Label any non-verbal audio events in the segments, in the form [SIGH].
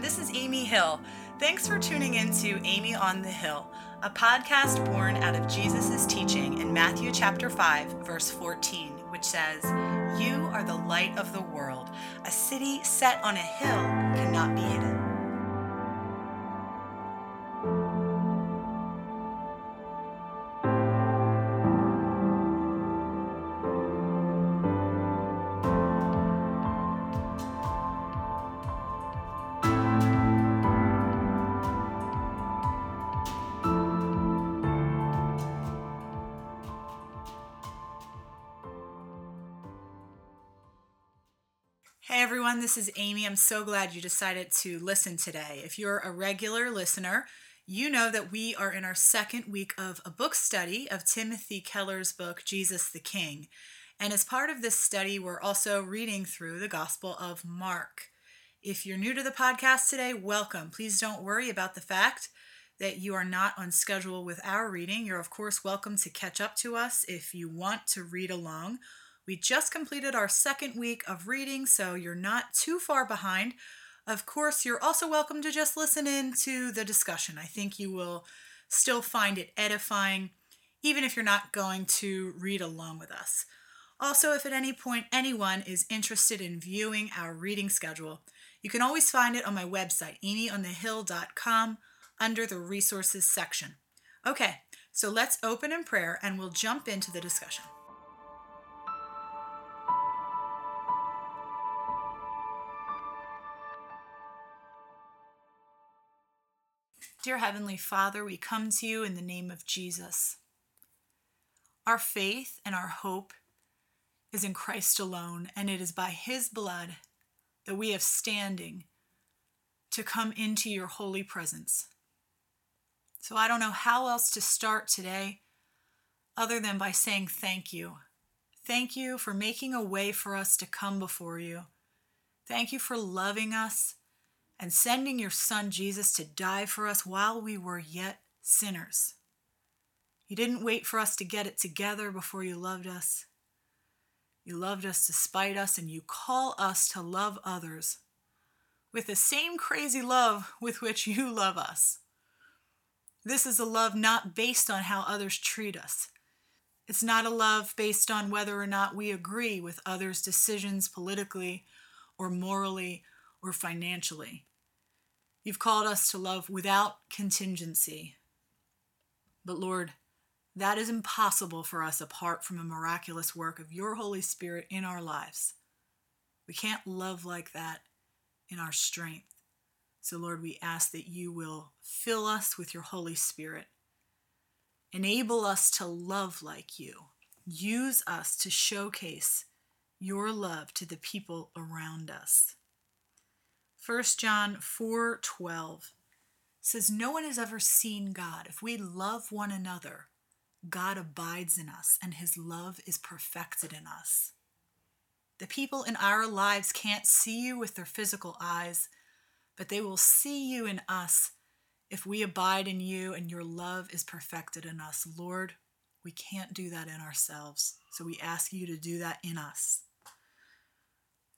This is Amy Hill. Thanks for tuning in to Amy on the Hill, a podcast born out of Jesus' teaching in Matthew chapter 5, verse 14, which says, You are the light of the world. A city set on a hill cannot be hidden. This is Amy. I'm so glad you decided to listen today. If you're a regular listener, you know that we are in our second week of a book study of Timothy Keller's book, Jesus the King. And as part of this study, we're also reading through the Gospel of Mark. If you're new to the podcast today, welcome. Please don't worry about the fact that you are not on schedule with our reading. You're, of course, welcome to catch up to us if you want to read along we just completed our second week of reading, so you're not too far behind. Of course, you're also welcome to just listen in to the discussion. I think you will still find it edifying, even if you're not going to read along with us. Also, if at any point anyone is interested in viewing our reading schedule, you can always find it on my website, amyonthehill.com, under the resources section. Okay, so let's open in prayer and we'll jump into the discussion. Dear Heavenly Father, we come to you in the name of Jesus. Our faith and our hope is in Christ alone, and it is by His blood that we have standing to come into your holy presence. So I don't know how else to start today other than by saying thank you. Thank you for making a way for us to come before you. Thank you for loving us and sending your Son Jesus to die for us while we were yet sinners. You didn't wait for us to get it together before you loved us. You loved us despite us, and you call us to love others with the same crazy love with which you love us. This is a love not based on how others treat us. It's not a love based on whether or not we agree with others' decisions politically or morally or financially. You've called us to love without contingency. But Lord, that is impossible for us apart from a miraculous work of your Holy Spirit in our lives. We can't love like that in our strength. So, Lord, we ask that you will fill us with your Holy Spirit. Enable us to love like you. Use us to showcase your love to the people around us. 1 John 4:12 says no one has ever seen God. If we love one another, God abides in us and his love is perfected in us. The people in our lives can't see you with their physical eyes, but they will see you in us if we abide in you and your love is perfected in us. Lord, we can't do that in ourselves. So we ask you to do that in us.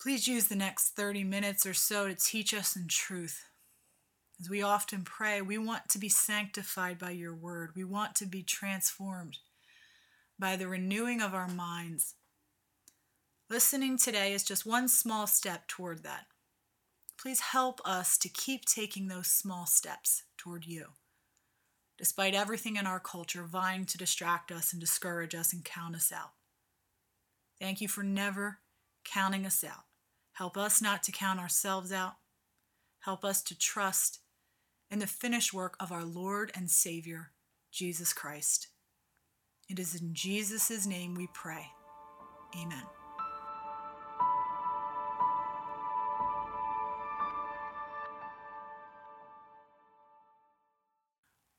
Please use the next 30 minutes or so to teach us in truth. As we often pray, we want to be sanctified by your word. We want to be transformed by the renewing of our minds. Listening today is just one small step toward that. Please help us to keep taking those small steps toward you, despite everything in our culture vying to distract us and discourage us and count us out. Thank you for never counting us out. Help us not to count ourselves out. Help us to trust in the finished work of our Lord and Savior, Jesus Christ. It is in Jesus' name we pray. Amen.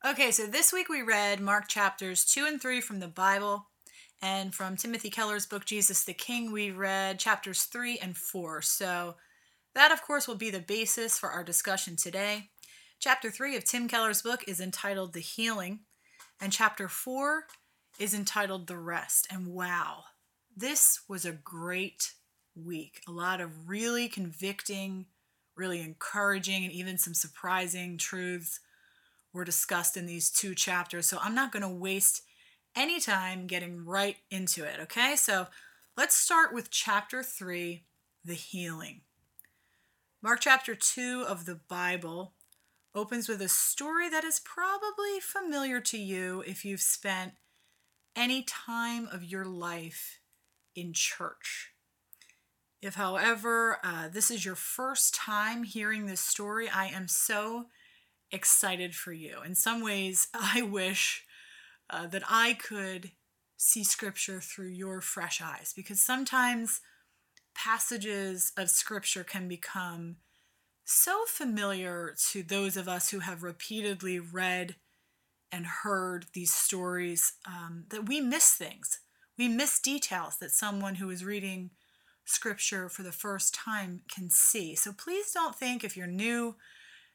Okay, so this week we read Mark chapters 2 and 3 from the Bible. And from Timothy Keller's book, Jesus the King, we read chapters 3 and 4. So that, of course, will be the basis for our discussion today. Chapter 3 of Tim Keller's book is entitled The Healing, and chapter 4 is entitled The Rest. And wow, this was a great week. A lot of really convicting really encouraging and even some surprising truths were discussed in these two chapters. So I'm not going to waste any time getting right into it, okay? So let's start with chapter 3, the healing. Mark chapter 2 of the Bible opens with a story that is probably familiar to you if you've spent any time of your life in church. If, however, uh, this is your first time hearing this story, I am so excited for you. In some ways, [LAUGHS] I wish uh, that I could see scripture through your fresh eyes because sometimes passages of scripture can become so familiar to those of us who have repeatedly read and heard these stories um, that we miss things. We miss details that someone who is reading scripture for the first time can see. So please don't think if you're new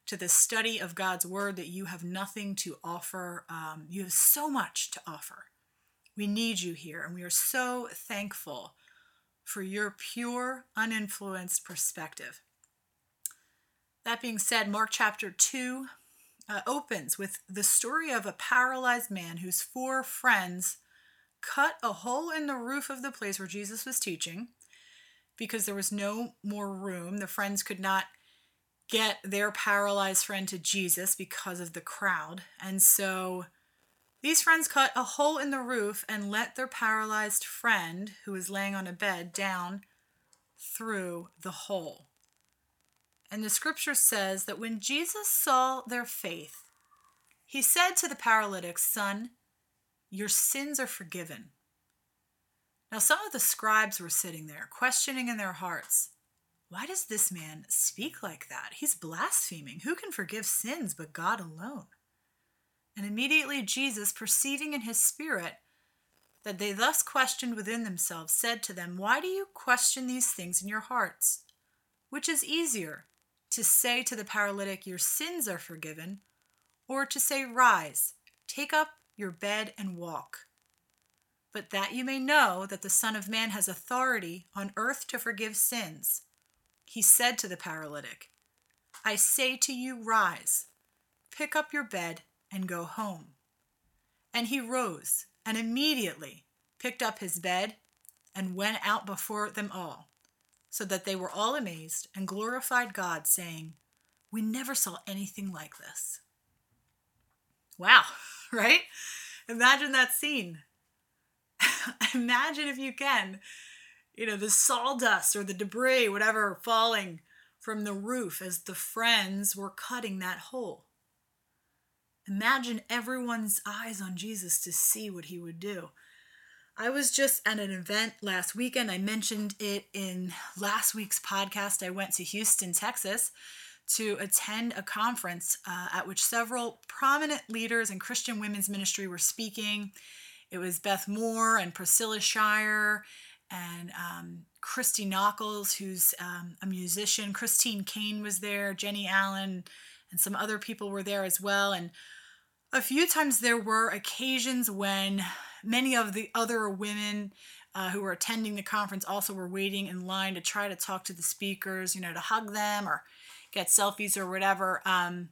to the study of God's word that you have nothing to offer. Um, you have so much to offer. We need you here, and we are so thankful for your pure, uninfluenced perspective. That being said, Mark chapter 2 uh, opens with the story of a paralyzed man whose four friends cut a hole in the roof of the place where Jesus was teaching because there was no more room. The friends could not get their paralyzed friend to Jesus because of the crowd. And so these friends cut a hole in the roof and let their paralyzed friend, who was laying on a bed, down through the hole. And the scripture says that when Jesus saw their faith, he said to the paralytic, Son, your sins are forgiven. Now, some of the scribes were sitting there, questioning in their hearts, Why does this man speak like that? He's blaspheming. Who can forgive sins but God alone? And immediately Jesus, perceiving in his spirit that they thus questioned within themselves, said to them, Why do you question these things in your hearts? Which is easier, to say to the paralytic, Your sins are forgiven, or to say, Rise, take up your bed and walk. But that you may know that the Son of Man has authority on earth to forgive sins, he said to the paralytic, I say to you, Rise, pick up your bed, and go home. And he rose and immediately picked up his bed and went out before them all so that they were all amazed and glorified God, saying, We never saw anything like this. Wow, [LAUGHS] right? Imagine that scene. [LAUGHS] Imagine if you can, you know, the sawdust or the debris, whatever, falling from the roof as the friends were cutting that hole. Imagine everyone's eyes on Jesus to see what he would do. I was just at an event last weekend. I mentioned it in last week's podcast. I went to Houston, Texas to attend a conference uh, at which several prominent leaders in Christian women's ministry were speaking. It was Beth Moore and Priscilla Shirer and um, Christy Nockels, who's um, a musician. Christine Caine was there, Jennie Allen, and some other people were there as well. And a few times there were occasions when many of the other women uh, who were attending the conference also were waiting in line to try to talk to the speakers, you know, to hug them or get selfies or whatever. Um,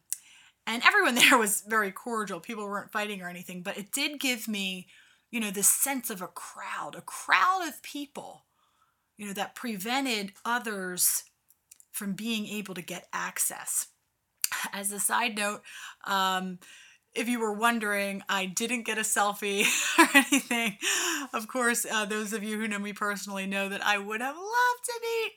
and everyone [LAUGHS] there was very cordial. People weren't fighting or anything, but it did give me, you know, this sense of a crowd, a crowd of people, you know, that prevented others from being able to get access. As a side note, um, if you were wondering, I didn't get a selfie [LAUGHS] or anything. Of course, uh, those of you who know me personally know that I would have loved to meet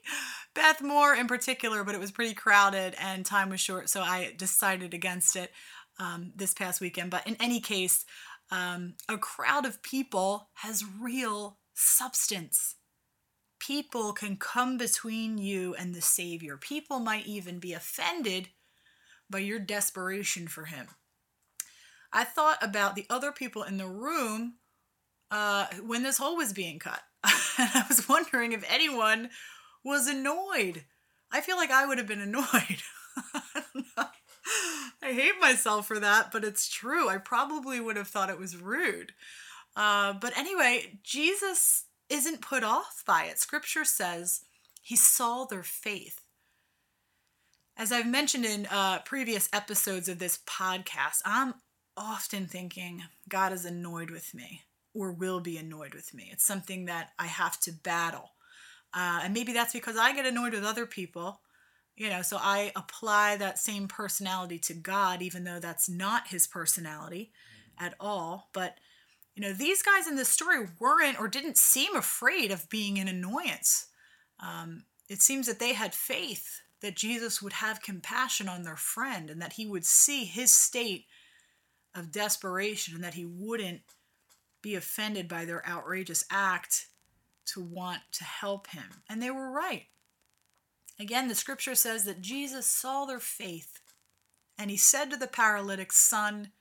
Beth Moore in particular, but it was pretty crowded and time was short, so I decided against it um, this past weekend. But in any case, um, a crowd of people has real substance. People can come between you and the Savior. People might even be offended by your desperation for Him. I thought about the other people in the room uh, when this hole was being cut. [LAUGHS] and I was wondering if anyone was annoyed. I feel like I would have been annoyed. [LAUGHS] I, I hate myself for that, but it's true. I probably would have thought it was rude. Uh, but anyway, Jesus isn't put off by it. Scripture says he saw their faith. As I've mentioned in uh, previous episodes of this podcast, I'm often thinking God is annoyed with me or will be annoyed with me. It's something that I have to battle. Uh, and maybe that's because I get annoyed with other people, you know, so I apply that same personality to God, even though that's not his personality at all. But, you know, these guys in this story weren't or didn't seem afraid of being an annoyance. Um, it seems that they had faith that Jesus would have compassion on their friend and that he would see his state of desperation and that he wouldn't be offended by their outrageous act to want to help him. And they were right. Again, the scripture says that Jesus saw their faith and he said to the paralytic, Son,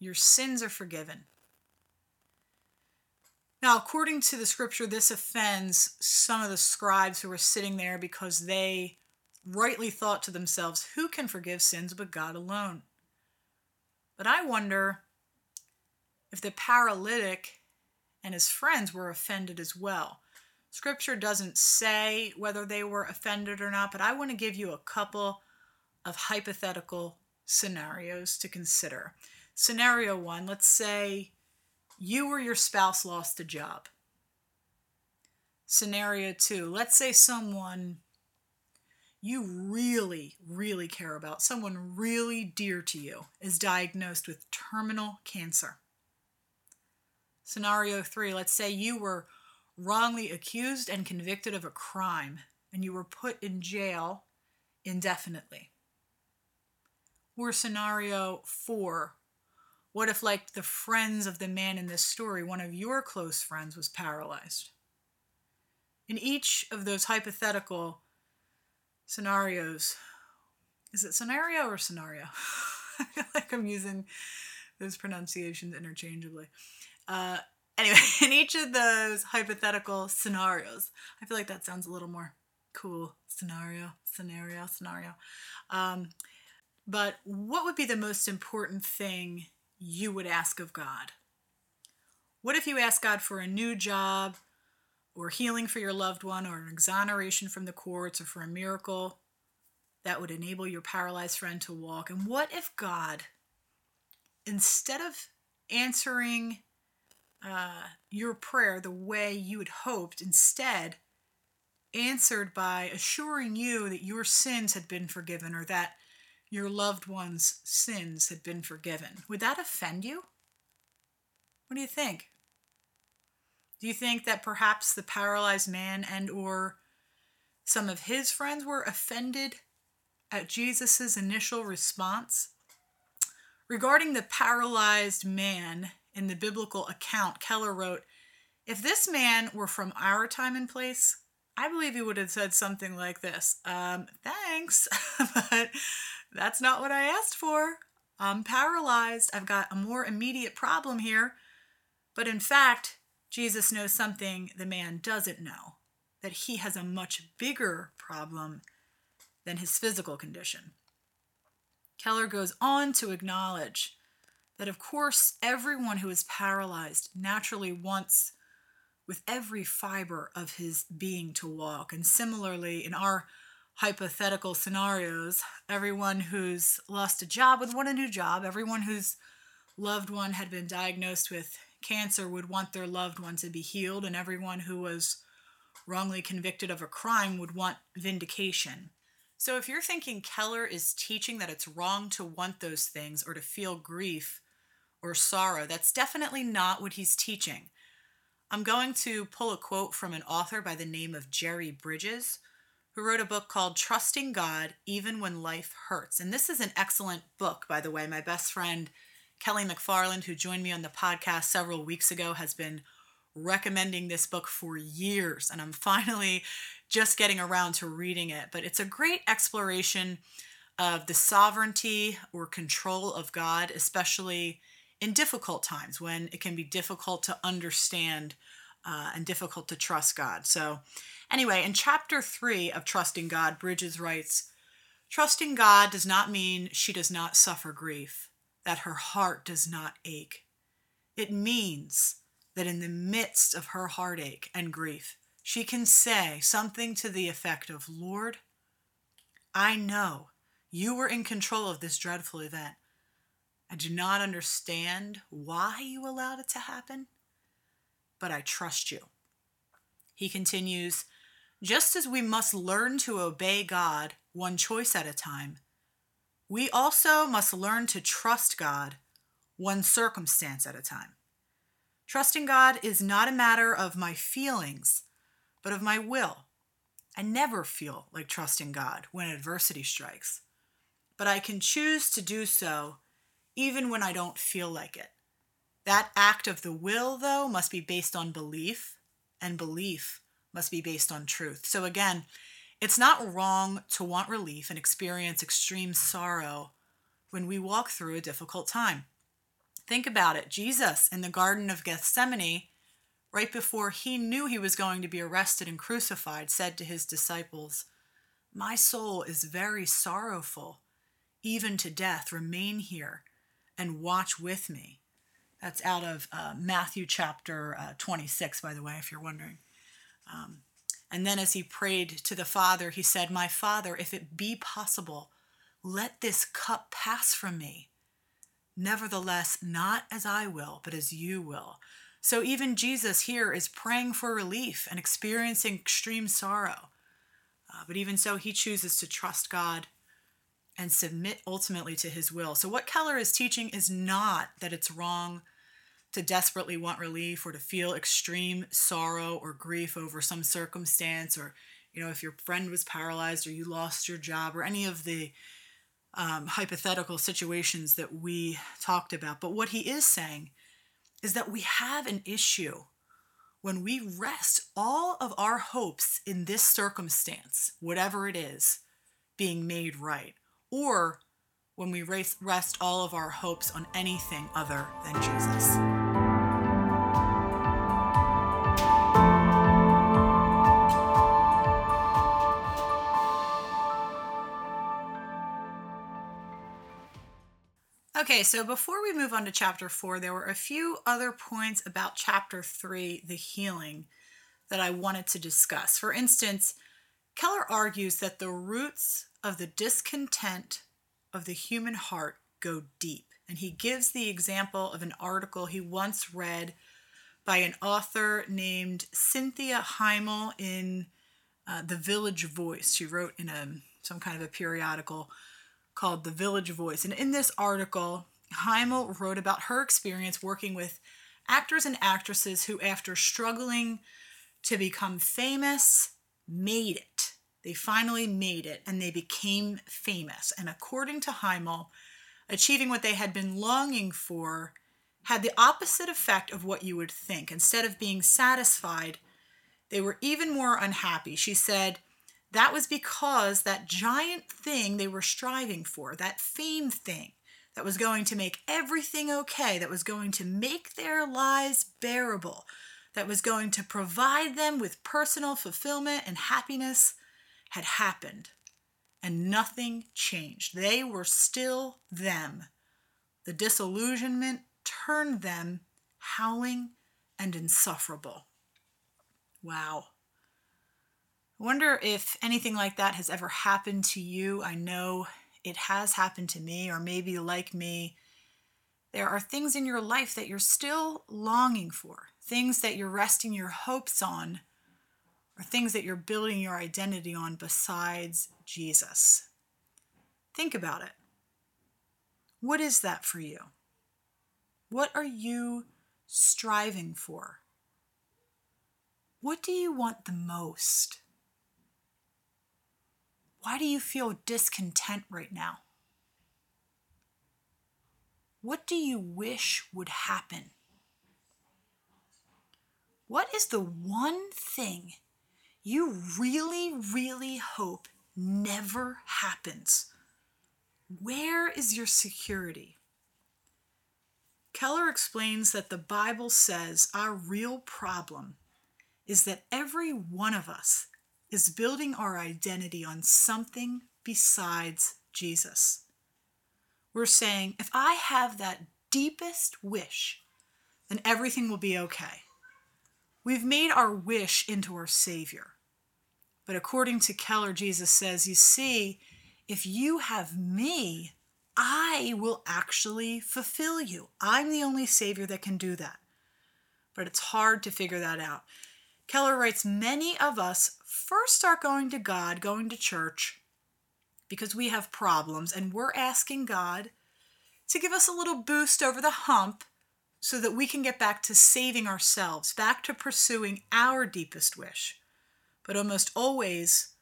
your sins are forgiven. Now, according to the scripture, this offends some of the scribes who were sitting there because they rightly thought to themselves, Who can forgive sins but God alone? But I wonder if the paralytic and his friends were offended as well. Scripture doesn't say whether they were offended or not, but I want to give you a couple of hypothetical scenarios to consider. Scenario one let's say you or your spouse lost a job. Scenario two let's say someone you really, really care about, someone really dear to you, is diagnosed with terminal cancer. Scenario three let's say you were wrongly accused and convicted of a crime and you were put in jail indefinitely. Or scenario four what if, like the friends of the man in this story, one of your close friends was paralyzed? In each of those hypothetical scenarios. Is it scenario or scenario? [LAUGHS] I feel like I'm using those pronunciations interchangeably. Uh, anyway, [LAUGHS] in each of those hypothetical scenarios, I feel like that sounds a little more cool. Scenario, scenario, scenario. Um, but what would be the most important thing you would ask of God? What if you ask God for a new job, or healing for your loved one or an exoneration from the courts or for a miracle that would enable your paralyzed friend to walk? And what if God, instead of answering uh, your prayer the way you had hoped, instead answered by assuring you that your sins had been forgiven or that your loved one's sins had been forgiven? Would that offend you? What do you think? Do you think that perhaps the paralyzed man and or some of his friends were offended at Jesus' initial response? Regarding the paralyzed man in the biblical account, Keller wrote, If this man were from our time and place, I believe he would have said something like this um, Thanks, [LAUGHS] but that's not what I asked for. I'm paralyzed. I've got a more immediate problem here. But in fact, Jesus knows something the man doesn't know that he has a much bigger problem than his physical condition. Keller goes on to acknowledge that, of course, everyone who is paralyzed naturally wants, with every fiber of his being, to walk. And similarly, in our hypothetical scenarios, everyone who's lost a job would want a new job, everyone whose loved one had been diagnosed with cancer would want their loved one to be healed, and everyone who was wrongly convicted of a crime would want vindication. So, if you're thinking Keller is teaching that it's wrong to want those things or to feel grief or sorrow, that's definitely not what he's teaching. I'm going to pull a quote from an author by the name of Jerry Bridges, who wrote a book called Trusting God Even When Life Hurts. And this is an excellent book, by the way. My best friend Kelly McFarland, who joined me on the podcast several weeks ago, has been recommending this book for years, and I'm [LAUGHS] finally just getting around to reading it. But it's a great exploration of the sovereignty or control of God, especially in difficult times when it can be difficult to understand uh, and difficult to trust God. So, anyway, in chapter three of Trusting God, Bridges writes Trusting God does not mean she does not suffer grief that her heart does not ache. It means that in the midst of her heartache and grief, she can say something to the effect of, Lord, I know you were in control of this dreadful event. I do not understand why you allowed it to happen, but I trust you. He continues, just as we must learn to obey God one choice at a time, we also must learn to trust God one circumstance at a time. Trusting God is not a matter of my feelings, but of my will. I never feel like trusting God when adversity strikes, but I can choose to do so even when I don't feel like it. That act of the will, though, must be based on belief, and belief must be based on truth. So, again, it's not wrong to want relief and experience extreme sorrow when we walk through a difficult time. Think about it. Jesus in the Garden of Gethsemane, right before he knew he was going to be arrested and crucified, said to his disciples, My soul is very sorrowful, even to death. Remain here and watch with me. That's out of uh, Matthew chapter uh, 26, by the way, if you're wondering. Um, and then as he prayed to the Father, he said, My Father, if it be possible, let this cup pass from me. Nevertheless, not as I will, but as you will. So even Jesus here is praying for relief and experiencing extreme sorrow. Uh, but even so, he chooses to trust God and submit ultimately to his will. So, what Keller is teaching is not that it's wrong to desperately want relief or to feel extreme sorrow or grief over some circumstance, or, you know, if your friend was paralyzed or you lost your job or any of the um, hypothetical situations that we talked about. But what he is saying is that we have an issue when we rest all of our hopes in this circumstance, whatever it is, being made right or when we rest all of our hopes on anything other than Jesus. Okay, so before we move on to chapter four, there were a few other points about chapter three, the healing, that I wanted to discuss. For instance, Keller argues that the roots of the discontent of the human heart go deep. And he gives the example of an article he once read by an author named Cynthia Heimel in uh, The Village Voice. She wrote in a, some kind of a periodical called The Village Voice. And in this article, Heimel wrote about her experience working with actors and actresses who, after struggling to become famous, made it they finally made it and they became famous. And according to Heimel, achieving what they had been longing for had the opposite effect of what you would think. Instead of being satisfied, they were even more unhappy. She said that was because that giant thing they were striving for, that fame thing that was going to make everything okay, that was going to make their lives bearable, that was going to provide them with personal fulfillment and happiness, had happened and nothing changed. They were still them. The disillusionment turned them howling and insufferable. Wow. I wonder if anything like that has ever happened to you. I know it has happened to me, or maybe like me, there are things in your life that you're still longing for, things that you're resting your hopes on, or things that you're building your identity on besides Jesus. Think about it. What is that for you? What are you striving for? What do you want the most? Why do you feel discontent right now? What do you wish would happen? What is the one thing you really, really hope never happens. Where is your security? Keller explains that the Bible says our real problem is that every one of us is building our identity on something besides Jesus. We're saying, if I have that deepest wish, then everything will be okay. We've made our wish into our Savior. But according to Keller, Jesus says, you see, if you have me, I will actually fulfill you. I'm the only Savior that can do that. But it's hard to figure that out. Keller writes Many of us first start going to God, going to church, because we have problems, and we're asking God to give us a little boost over the hump so that we can get back to saving ourselves, back to pursuing our deepest wish. But almost always,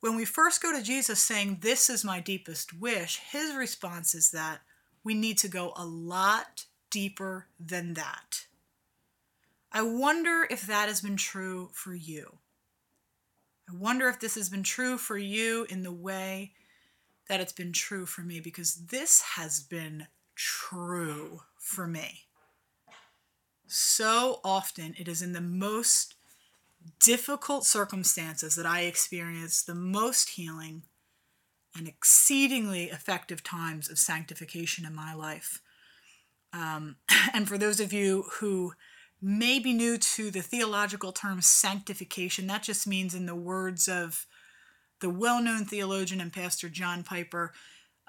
when we first go to Jesus saying, This is my deepest wish, his response is that we need to go a lot deeper than that. I wonder if that has been true for you. I wonder if this has been true for you in the way that it's been true for me, because this has been true for me. So often, it is in the most difficult circumstances that I experience the most healing and exceedingly effective times of sanctification in my life. Um, [CLEARS THROAT] and for those of you who may be new to the theological term sanctification, that just means, in the words of the well known theologian and pastor John Piper,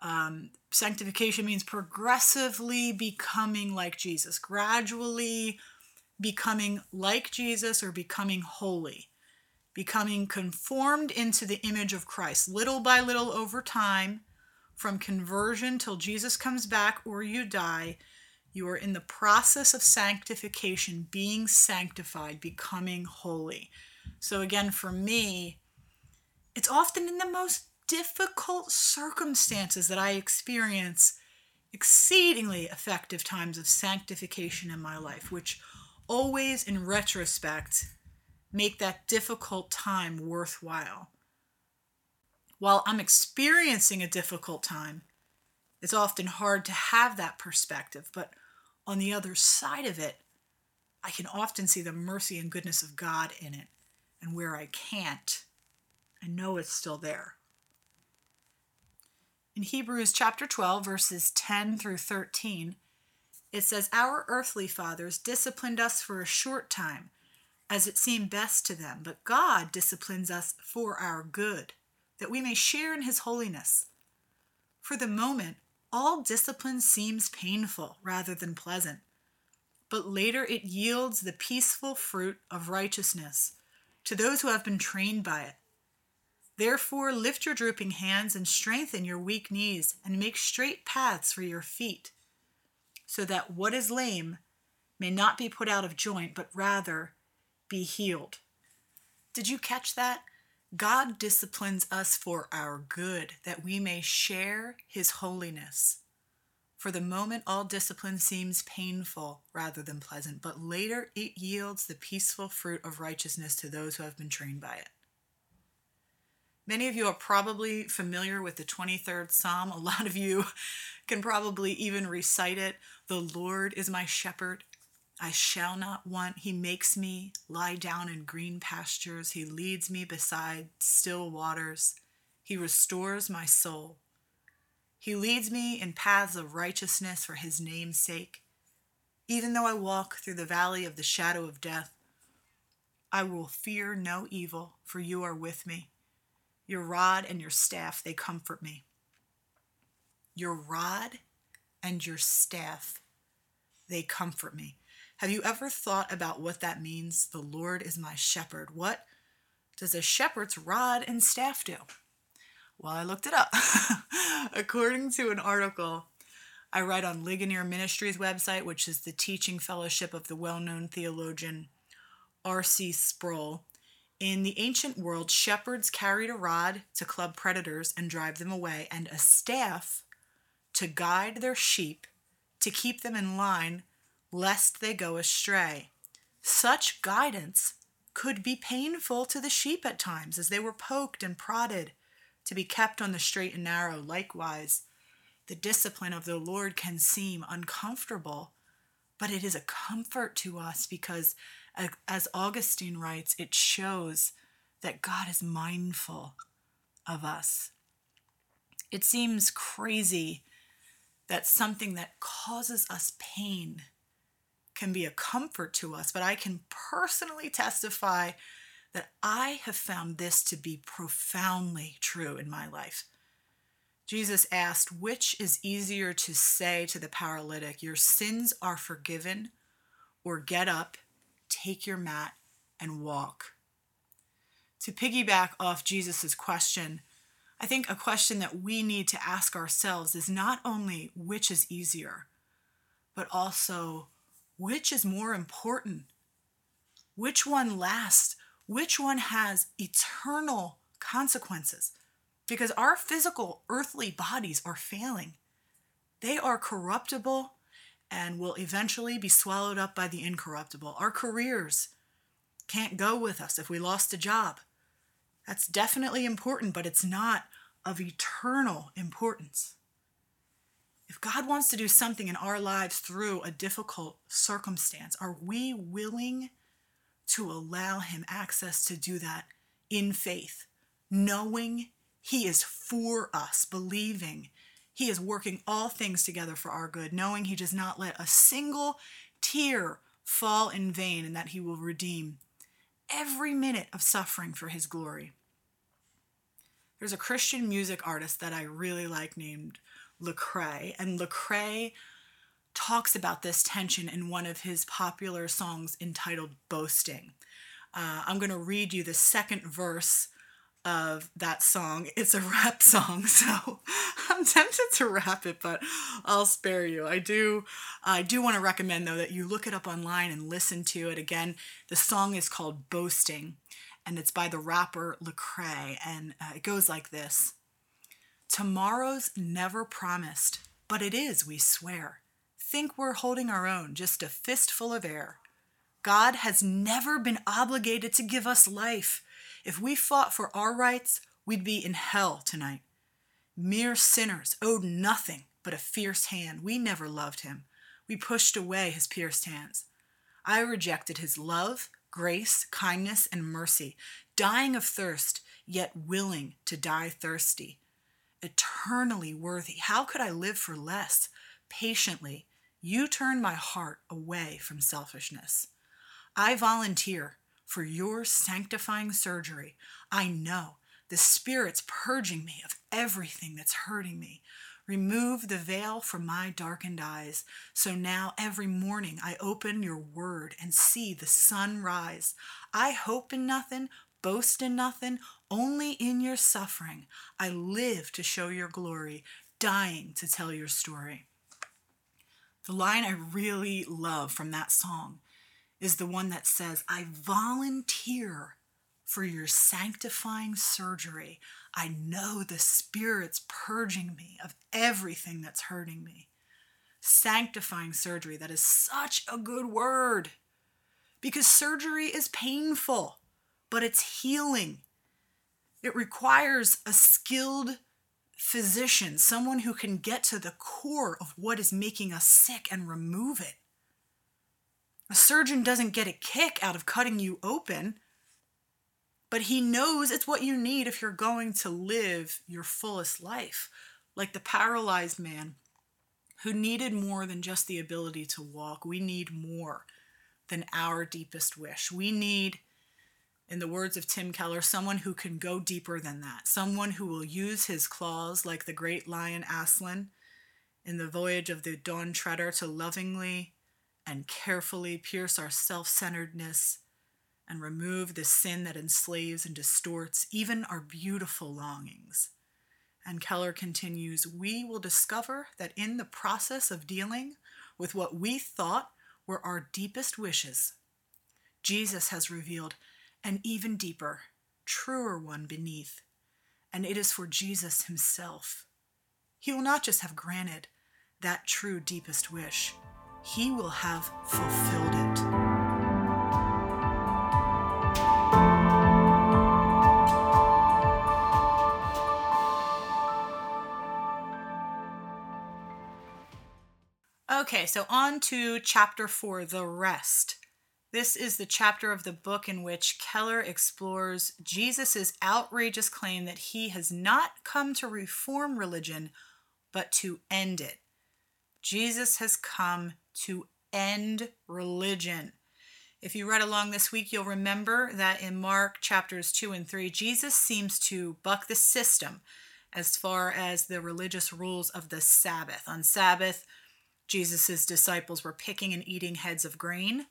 um, sanctification means progressively becoming like Jesus, gradually becoming like Jesus or becoming holy, becoming conformed into the image of Christ, little by little over time, from conversion till Jesus comes back or you die. You are in the process of sanctification, being sanctified, becoming holy. So, again, for me, it's often in the most difficult circumstances that I experience exceedingly effective times of sanctification in my life, which always, in retrospect, make that difficult time worthwhile. While I'm experiencing a difficult time, it's often hard to have that perspective, but on the other side of it, I can often see the mercy and goodness of God in it. And where I can't, I know it's still there. In Hebrews chapter 12, verses 10 through 13, it says, Our earthly fathers disciplined us for a short time, as it seemed best to them, but God disciplines us for our good, that we may share in his holiness. For the moment, all discipline seems painful rather than pleasant, but later it yields the peaceful fruit of righteousness to those who have been trained by it. Therefore, lift your drooping hands and strengthen your weak knees, and make straight paths for your feet so that what is lame may not be put out of joint, but rather be healed. Did you catch that? God disciplines us for our good, that we may share his holiness. For the moment, all discipline seems painful rather than pleasant, but later it yields the peaceful fruit of righteousness to those who have been trained by it. Many of you are probably familiar with the 23rd Psalm. A lot of you [LAUGHS] can probably even recite it. The Lord is my shepherd. I shall not want. He makes me lie down in green pastures. He leads me beside still waters. He restores my soul. He leads me in paths of righteousness for his name's sake. Even though I walk through the valley of the shadow of death, I will fear no evil, for you are with me. Your rod and your staff, they comfort me. Your rod and your staff, they comfort me. Have you ever thought about what that means? The Lord is my shepherd. What does a shepherd's rod and staff do? Well, I looked it up. [LAUGHS] According to an article I read on Ligonier Ministries website, which is the teaching fellowship of the well known theologian R.C. Sproul, in the ancient world, shepherds carried a rod to club predators and drive them away, and a staff to guide their sheep to keep them in line lest they go astray. Such guidance could be painful to the sheep at times as they were poked and prodded to be kept on the straight and narrow. Likewise, the discipline of the Lord can seem uncomfortable, but it is a comfort to us because as Augustine writes, it shows that God is mindful of us. It seems crazy that something that causes us pain can be a comfort to us, but I can personally testify that I have found this to be profoundly true in my life. Jesus asked, Which is easier to say to the paralytic, Your sins are forgiven, or get up, take your mat, and walk? To piggyback off Jesus' question, I think a question that we need to ask ourselves is not only which is easier, but also which is more important? Which one lasts? Which one has eternal consequences? Because our physical earthly bodies are failing. They are corruptible and will eventually be swallowed up by the incorruptible. Our careers can't go with us if we lost a job. That's definitely important, but it's not of eternal importance. If God wants to do something in our lives through a difficult circumstance, are we willing to allow Him access to do that in faith, knowing he is for us, believing He is working all things together for our good, knowing He does not let a single tear fall in vain and that He will redeem every minute of suffering for His glory. There's a Christian music artist that I really like named Lecrae, and Lecrae talks about this tension in one of his popular songs entitled Boasting. Uh, I'm going to read you the second verse of that song. It's a rap [LAUGHS] song, so I'm tempted to rap it, but I'll spare you. I do I do want to recommend though that you look it up online and listen to it again. The song is called Boasting and it's by the rapper Lecrae and uh, it goes like this. Tomorrow's never promised, but it is, we swear. Think we're holding our own, just a fistful of air. God has never been obligated to give us life. If we fought for our rights, we'd be in hell tonight. Mere sinners owed nothing but a fierce hand. We never loved him. We pushed away his pierced hands. I rejected his love, grace, kindness, and mercy, dying of thirst, yet willing to die thirsty. Eternally worthy. How could I live for less? Patiently, you turn my heart away from selfishness. I volunteer for your sanctifying surgery. I know the Spirit's purging me of everything that's hurting me. Remove the veil from my darkened eyes. So now every morning I open your word and see the sun rise. I hope in nothing, boast in nothing, only in your suffering. I live to show your glory, dying to tell your story. The line I really love from that song is the one that says, I volunteer for your sanctifying surgery. I know the Spirit's purging me of everything that's hurting me. Sanctifying surgery, that is such a good word because surgery is painful, but it's healing. It requires a skilled physician, someone who can get to the core of what is making us sick and remove it. A surgeon doesn't get a kick out of cutting you open, but he knows it's what you need if you're going to live your fullest life. Like the paralyzed man who needed more than just the ability to walk. We need more than our deepest wish. We need, in the words of Tim Keller, someone who can go deeper than that, someone who will use his claws like the great lion Aslan in the voyage of the Dawn Treader to lovingly and carefully pierce our self centeredness and remove the sin that enslaves and distorts even our beautiful longings. And Keller continues We will discover that in the process of dealing with what we thought were our deepest wishes, Jesus has revealed an even deeper, truer one beneath. And it is for Jesus himself. He will not just have granted that true deepest wish he will have fulfilled it. Okay, so on to chapter four, the rest. This is the chapter of the book in which Keller explores Jesus' outrageous claim that he has not come to reform religion, but to end it. Jesus has come to end religion. If you read along this week, you'll remember that in Mark chapters 2 and 3, Jesus seems to buck the system as far as the religious rules of the Sabbath. On Sabbath, Jesus' disciples were picking and eating heads of grain,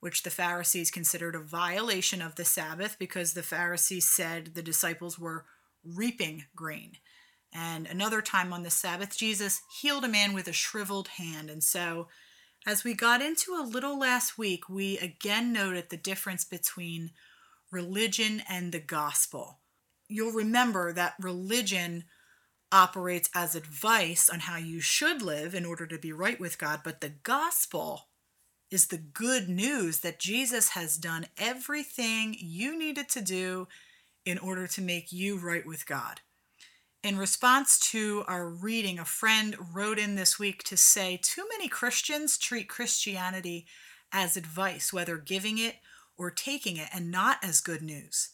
which the Pharisees considered a violation of the Sabbath because the Pharisees said the disciples were reaping grain. And another time on the Sabbath, Jesus healed a man with a shriveled hand. And so, as we got into a little last week, we again noted the difference between religion and the gospel. You'll remember that religion operates as advice on how you should live in order to be right with God, but the gospel is the good news that Jesus has done everything you needed to do in order to make you right with God. In response to our reading, a friend wrote in this week to say too many Christians treat Christianity as advice, whether giving it or taking it, and not as good news.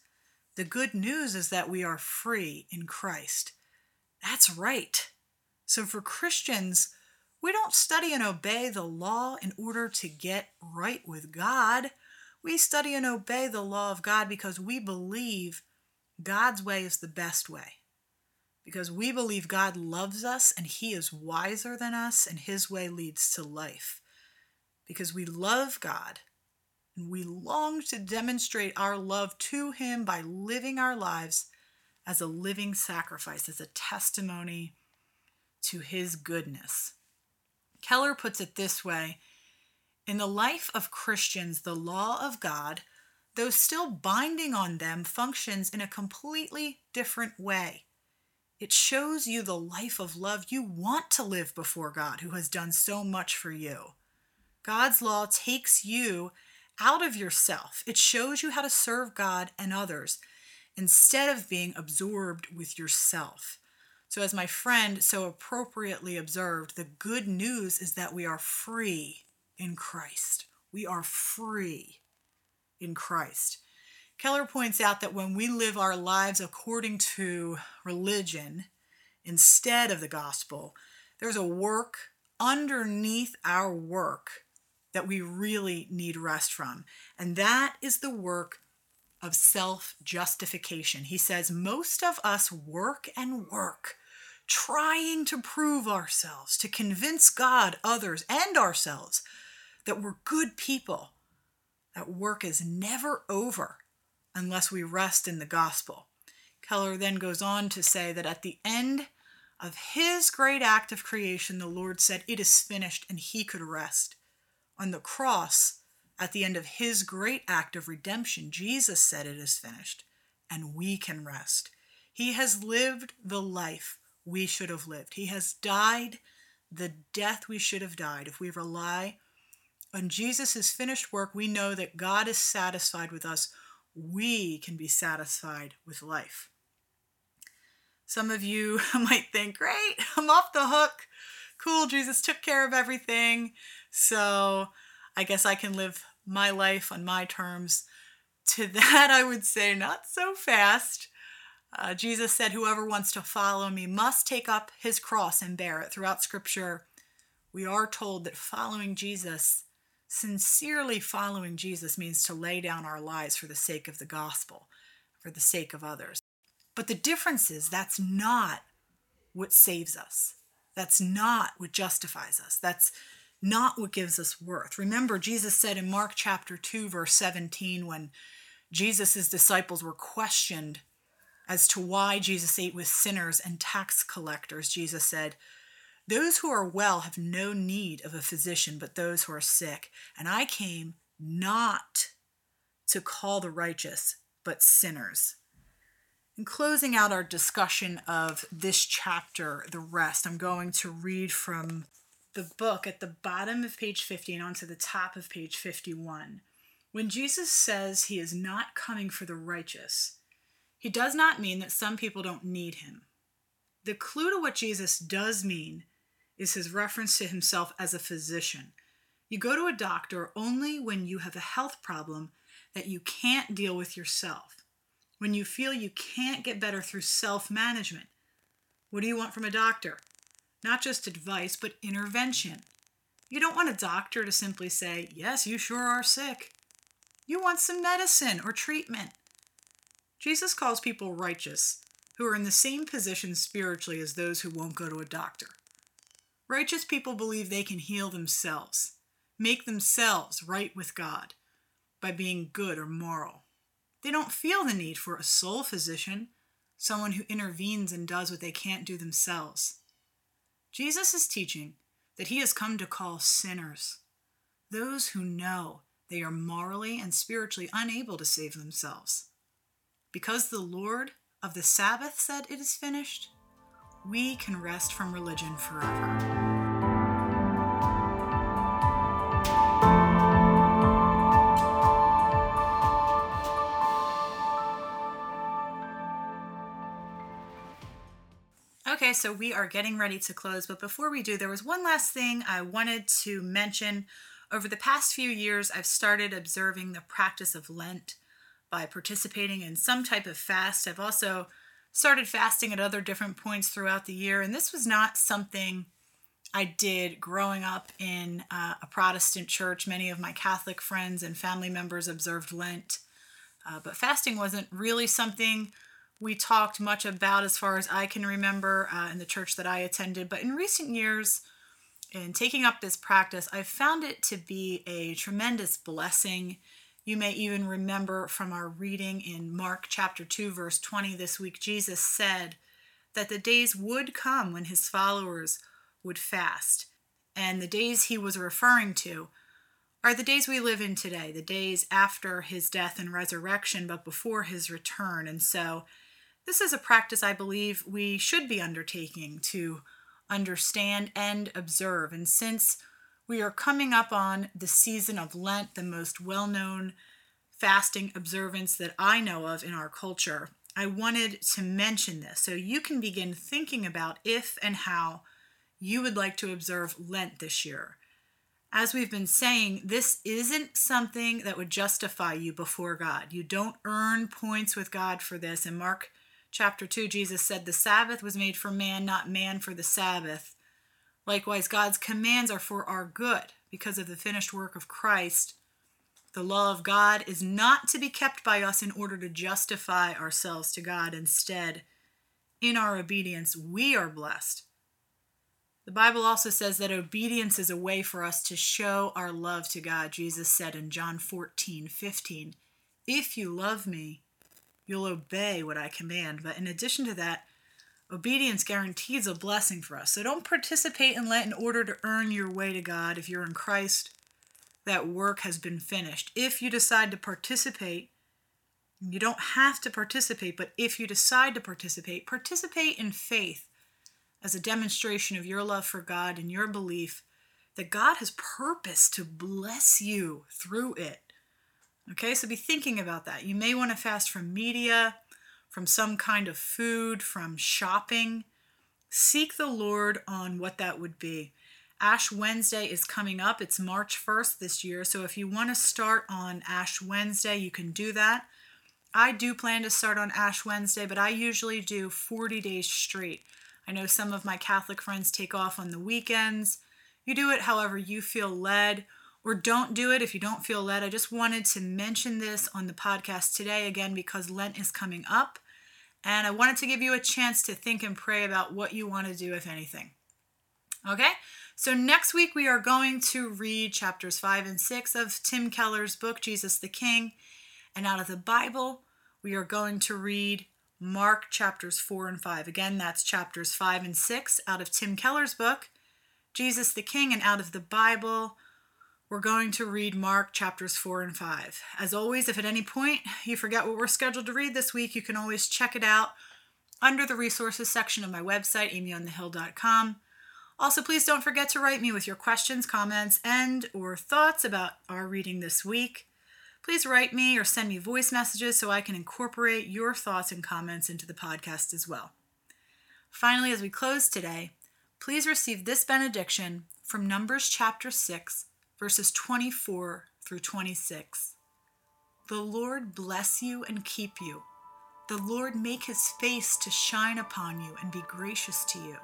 The good news is that we are free in Christ. That's right. So for Christians, we don't study and obey the law in order to get right with God. We study and obey the law of God because we believe God's way is the best way. Because we believe God loves us and He is wiser than us and His way leads to life. Because we love God and we long to demonstrate our love to Him by living our lives as a living sacrifice, as a testimony to His goodness. Keller puts it this way In the life of Christians, the law of God, though still binding on them, functions in a completely different way. It shows you the life of love you want to live before God, who has done so much for you. God's law takes you out of yourself. It shows you how to serve God and others instead of being absorbed with yourself. So, as my friend so appropriately observed, the good news is that we are free in Christ. We are free in Christ. Keller points out that when we live our lives according to religion instead of the gospel, there's a work underneath our work that we really need rest from. And that is the work of self justification. He says, Most of us work and work trying to prove ourselves, to convince God, others, and ourselves that we're good people. That work is never over unless we rest in the gospel. Keller then goes on to say that at the end of his great act of creation, the Lord said, It is finished, and he could rest. On the cross, at the end of his great act of redemption, Jesus said, It is finished, and we can rest. He has lived the life we should have lived. He has died the death we should have died. If we rely on Jesus' finished work, we know that God is satisfied with us. We can be satisfied with life. Some of you [LAUGHS] might think, great, [LAUGHS] I'm off the hook. Cool, Jesus took care of everything. So I guess I can live my life on my terms. To [LAUGHS] that, I would say, not so fast. Uh, Jesus said, Whoever wants to follow me must take up his cross and bear it. Throughout Scripture, we are told that following Jesus, sincerely following Jesus, means to lay down our lives for the sake of the gospel, for the sake of others. But the difference is that's not what saves us. That's not what justifies us. That's not what gives us worth. Remember, Jesus said in Mark chapter 2, verse 17, when Jesus' disciples were questioned as to why Jesus ate with sinners and tax collectors, Jesus said, Those who are well have no need of a physician, but those who are sick. And I came not to call the righteous, but sinners. In closing out our discussion of this chapter, the rest, I'm going to read from the book at the bottom of page 50 and onto the top of page 51. When Jesus says he is not coming for the righteous, he does not mean that some people don't need him. The clue to what Jesus does mean is his reference to himself as a physician. You go to a doctor only when you have a health problem that you can't deal with yourself, when you feel you can't get better through self management. What do you want from a doctor? Not just advice, but intervention. You don't want a doctor to simply say, Yes, you sure are sick. You want some medicine or treatment. Jesus calls people righteous, who are in the same position spiritually as those who won't go to a doctor. Righteous people believe they can heal themselves, make themselves right with God by being good or moral. They don't feel the need for a soul physician, someone who intervenes and does what they can't do themselves. Jesus is teaching that he has come to call sinners, those who know they are morally and spiritually unable to save themselves. Because the Lord of the Sabbath said it is finished, we can rest from religion forever. So we are getting ready to close, but before we do, there was one last thing I wanted to mention. Over the past few years, I've started observing the practice of Lent by participating in some type of fast. I've also started fasting at other different points throughout the year, and this was not something I did growing up in uh, a Protestant church. Many of my Catholic friends and family members observed Lent, uh, but fasting wasn't really something we talked much about as far as I can remember uh, in the church that I attended. But in recent years, in taking up this practice, I've found it to be a tremendous blessing. You may even remember from our reading in Mark chapter 2, verse 20 this week, Jesus said that the days would come when his followers would fast. And the days he was referring to are the days we live in today, the days after his death and resurrection, but before his return. And so, this is a practice I believe we should be undertaking to understand and observe. And since we are coming up on the season of Lent, the most well known fasting observance that I know of in our culture, I wanted to mention this so you can begin thinking about if and how you would like to observe Lent this year. As we've been saying, this isn't something that would justify you before God. You don't earn points with God for this. And Mark chapter 2, Jesus said, The Sabbath was made for man, not man for the Sabbath. Likewise, God's commands are for our good because of the finished work of Christ. The law of God is not to be kept by us in order to justify ourselves to God. Instead, in our obedience, we are blessed. The Bible also says that obedience is a way for us to show our love to God. Jesus said in John 14, 15, If you love me, You'll obey what I command. But in addition to that, obedience guarantees a blessing for us. So don't participate in Lent in order to earn your way to God. If you're in Christ, that work has been finished. If you decide to participate, you don't have to participate, but if you decide to participate, participate in faith as a demonstration of your love for God and your belief that God has purpose to bless you through it. Okay, so be thinking about that. You may want to fast from media, from some kind of food, from shopping. Seek the Lord on what that would be. Ash Wednesday is coming up. It's March 1st this year. So if you want to start on Ash Wednesday, you can do that. I do plan to start on Ash Wednesday, but I usually do 40 days straight. I know some of my Catholic friends take off on the weekends. You do it however you feel led or don't do it if you don't feel led. I just wanted to mention this on the podcast today again because Lent is coming up and I wanted to give you a chance to think and pray about what you want to do, if anything. Okay, so next week we are going to read chapters 5 and 6 of Tim Keller's book, Jesus the King. And out of the Bible, we are going to read Mark chapters 4 and 5. Again, that's chapters 5 and 6 out of Tim Keller's book, Jesus the King, and out of the Bible we're going to read Mark chapters 4 and 5. As always, if at any point you forget what we're scheduled to read this week, you can always check it out under the resources section of my website, amyonthehill.com. Also, please don't forget to write me with your questions, comments, and or thoughts about our reading this week. Please write me or send me voice messages so I can incorporate your thoughts and comments into the podcast as well. Finally, as we close today, please receive this benediction from Numbers chapter 6, verses 24 through 26. The Lord bless you and keep you. The Lord make his face to shine upon you and be gracious to you.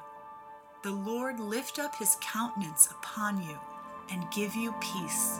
The Lord lift up his countenance upon you and give you peace.